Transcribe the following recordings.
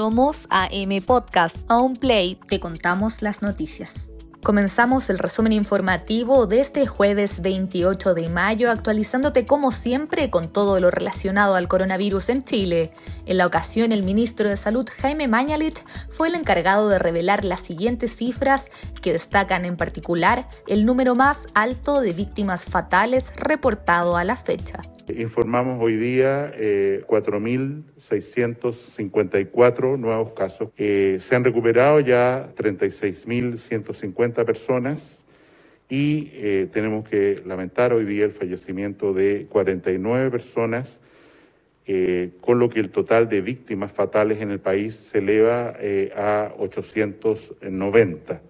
Somos AM Podcast. A un play te contamos las noticias. Comenzamos el resumen informativo de este jueves 28 de mayo, actualizándote como siempre con todo lo relacionado al coronavirus en Chile. En la ocasión, el ministro de Salud Jaime Mañalich fue el encargado de revelar las siguientes cifras que destacan en particular el número más alto de víctimas fatales reportado a la fecha. Informamos hoy día 4.654 eh, nuevos casos. Eh, se han recuperado ya 36.150 personas y eh, tenemos que lamentar hoy día el fallecimiento de 49 personas, con lo que el total de víctimas fatales en el país se eleva a 890.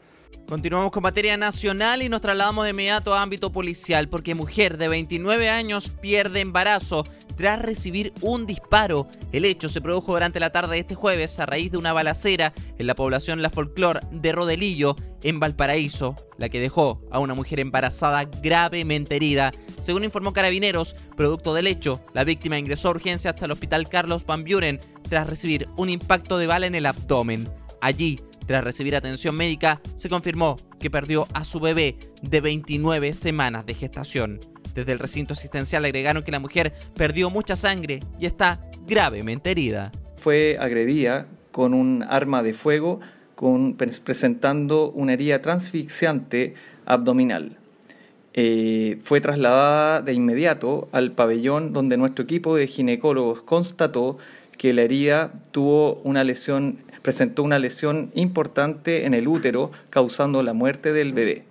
Continuamos con materia nacional y nos trasladamos de inmediato a ámbito policial porque mujer de 29 años pierde embarazo tras recibir un disparo. El hecho se produjo durante la tarde de este jueves a raíz de una balacera en la población La Folclor de Rodelillo, en Valparaíso, la que dejó a una mujer embarazada gravemente herida. Según informó Carabineros, producto del hecho, la víctima ingresó a urgencia hasta el hospital Carlos Van Buren tras recibir un impacto de bala en el abdomen. Allí, tras recibir atención médica, se confirmó que perdió a su bebé de 29 semanas de gestación. Desde el recinto asistencial agregaron que la mujer perdió mucha sangre y está gravemente herida. Fue agredida con un arma de fuego presentando una herida transfixiante abdominal. Eh, fue trasladada de inmediato al pabellón donde nuestro equipo de ginecólogos constató que la herida tuvo una lesión presentó una lesión importante en el útero, causando la muerte del bebé.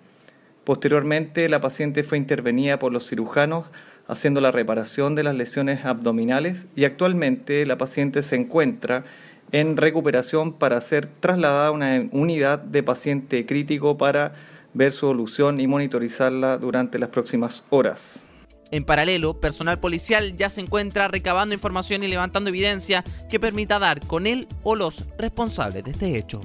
Posteriormente, la paciente fue intervenida por los cirujanos haciendo la reparación de las lesiones abdominales y actualmente la paciente se encuentra en recuperación para ser trasladada a una unidad de paciente crítico para ver su evolución y monitorizarla durante las próximas horas. En paralelo, personal policial ya se encuentra recabando información y levantando evidencia que permita dar con él o los responsables de este hecho.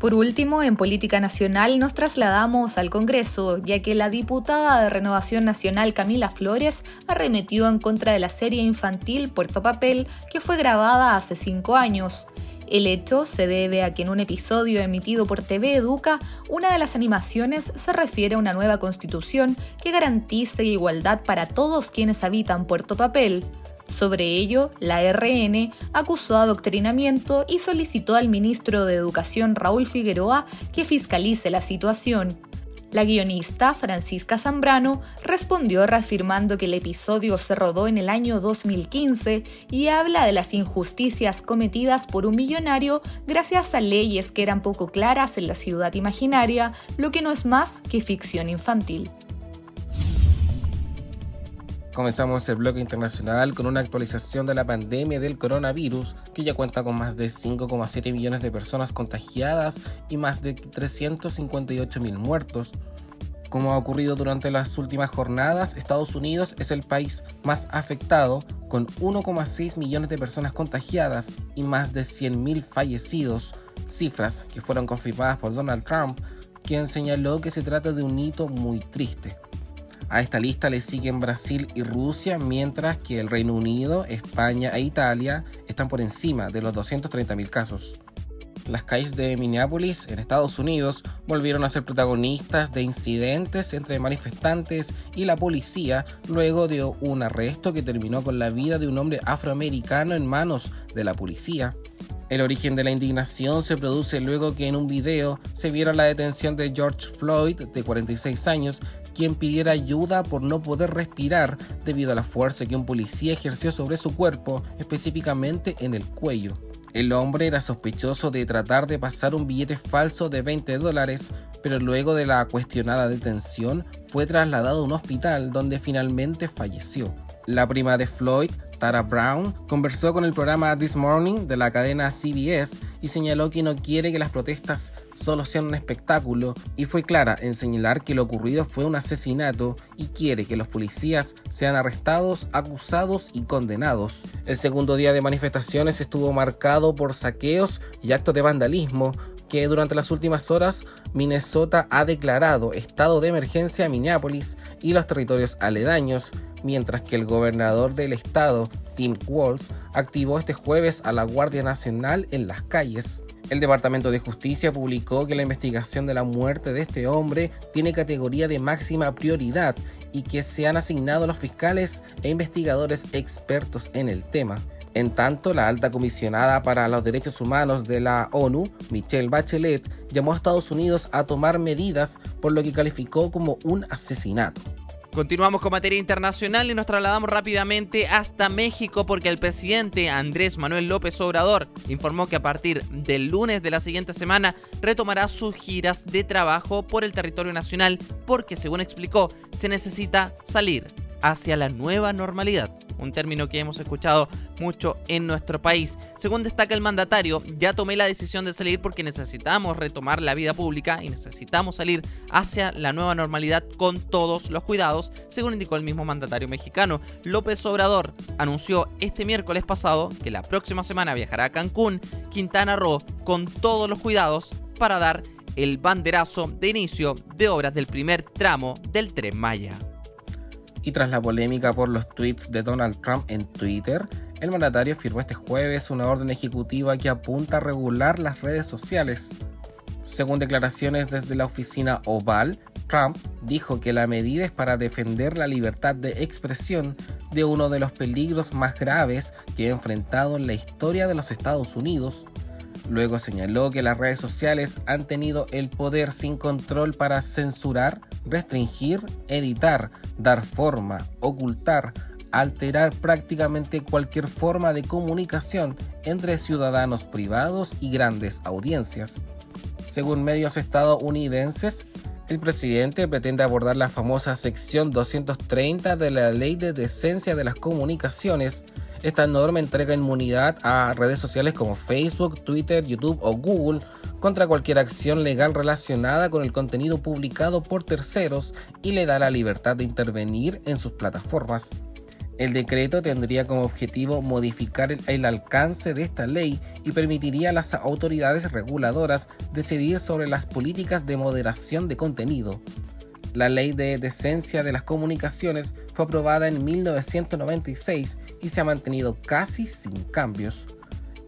Por último, en política nacional nos trasladamos al Congreso, ya que la diputada de Renovación Nacional Camila Flores arremetió en contra de la serie infantil Puerto Papel, que fue grabada hace cinco años. El hecho se debe a que en un episodio emitido por TV Educa, una de las animaciones se refiere a una nueva constitución que garantice igualdad para todos quienes habitan Puerto Papel. Sobre ello, la RN acusó adoctrinamiento y solicitó al ministro de Educación Raúl Figueroa que fiscalice la situación. La guionista Francisca Zambrano respondió reafirmando que el episodio se rodó en el año 2015 y habla de las injusticias cometidas por un millonario gracias a leyes que eran poco claras en la ciudad imaginaria, lo que no es más que ficción infantil. Comenzamos el bloque internacional con una actualización de la pandemia del coronavirus, que ya cuenta con más de 5,7 millones de personas contagiadas y más de 358 mil muertos. Como ha ocurrido durante las últimas jornadas, Estados Unidos es el país más afectado, con 1,6 millones de personas contagiadas y más de 100.000 fallecidos, cifras que fueron confirmadas por Donald Trump, quien señaló que se trata de un hito muy triste. A esta lista le siguen Brasil y Rusia, mientras que el Reino Unido, España e Italia están por encima de los 230.000 casos. Las calles de Minneapolis, en Estados Unidos, volvieron a ser protagonistas de incidentes entre manifestantes y la policía luego de un arresto que terminó con la vida de un hombre afroamericano en manos de la policía. El origen de la indignación se produce luego que en un video se viera la detención de George Floyd, de 46 años, pidiera ayuda por no poder respirar debido a la fuerza que un policía ejerció sobre su cuerpo, específicamente en el cuello. El hombre era sospechoso de tratar de pasar un billete falso de 20 dólares, pero luego de la cuestionada detención fue trasladado a un hospital donde finalmente falleció. La prima de Floyd Tara Brown, conversó con el programa This Morning de la cadena CBS y señaló que no quiere que las protestas solo sean un espectáculo y fue clara en señalar que lo ocurrido fue un asesinato y quiere que los policías sean arrestados, acusados y condenados. El segundo día de manifestaciones estuvo marcado por saqueos y actos de vandalismo que durante las últimas horas Minnesota ha declarado estado de emergencia a Minneapolis y los territorios aledaños, mientras que el gobernador del estado, Tim Walz, activó este jueves a la Guardia Nacional en las calles. El Departamento de Justicia publicó que la investigación de la muerte de este hombre tiene categoría de máxima prioridad y que se han asignado los fiscales e investigadores expertos en el tema. En tanto, la alta comisionada para los derechos humanos de la ONU, Michelle Bachelet, llamó a Estados Unidos a tomar medidas por lo que calificó como un asesinato. Continuamos con materia internacional y nos trasladamos rápidamente hasta México porque el presidente Andrés Manuel López Obrador informó que a partir del lunes de la siguiente semana retomará sus giras de trabajo por el territorio nacional porque, según explicó, se necesita salir hacia la nueva normalidad un término que hemos escuchado mucho en nuestro país. Según destaca el mandatario, ya tomé la decisión de salir porque necesitamos retomar la vida pública y necesitamos salir hacia la nueva normalidad con todos los cuidados, según indicó el mismo mandatario mexicano. López Obrador anunció este miércoles pasado que la próxima semana viajará a Cancún, Quintana Roo, con todos los cuidados para dar el banderazo de inicio de obras del primer tramo del tren Maya y tras la polémica por los tweets de Donald Trump en Twitter, el mandatario firmó este jueves una orden ejecutiva que apunta a regular las redes sociales. Según declaraciones desde la oficina Oval, Trump dijo que la medida es para defender la libertad de expresión de uno de los peligros más graves que ha enfrentado en la historia de los Estados Unidos. Luego señaló que las redes sociales han tenido el poder sin control para censurar, restringir, editar, dar forma, ocultar, alterar prácticamente cualquier forma de comunicación entre ciudadanos privados y grandes audiencias. Según medios estadounidenses, el presidente pretende abordar la famosa sección 230 de la Ley de Decencia de las Comunicaciones. Esta norma entrega inmunidad a redes sociales como Facebook, Twitter, YouTube o Google contra cualquier acción legal relacionada con el contenido publicado por terceros y le da la libertad de intervenir en sus plataformas. El decreto tendría como objetivo modificar el, alcance de esta ley y permitiría a las autoridades reguladoras decidir sobre las políticas de moderación de contenido. La ley de decencia de las comunicaciones fue aprobada en 1996 y se ha mantenido casi sin cambios.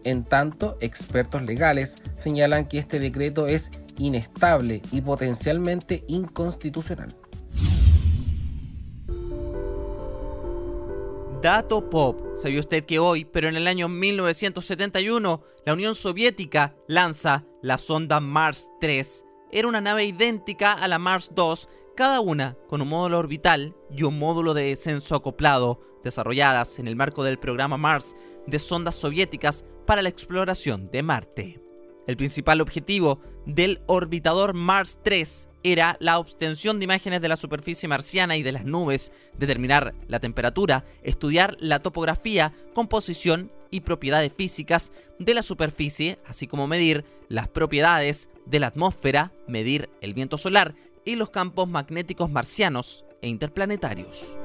En tanto, expertos legales señalan que este decreto es inestable y potencialmente inconstitucional. Dato Pop. ¿Sabía usted que hoy, pero en el año 1971, la Unión Soviética lanza la sonda Mars 3? Era una nave idéntica a la Mars 2, cada una con un módulo orbital y un módulo de descenso acoplado, desarrolladas en el marco del programa Mars de sondas soviéticas para la exploración de Marte. El principal objetivo del orbitador Mars 3 era la obtención de imágenes de la superficie marciana y de las nubes, determinar la temperatura, estudiar la topografía, composición y propiedades físicas de la superficie, así como medir las propiedades de la atmósfera, medir el viento solar y los campos magnéticos marcianos e interplanetarios.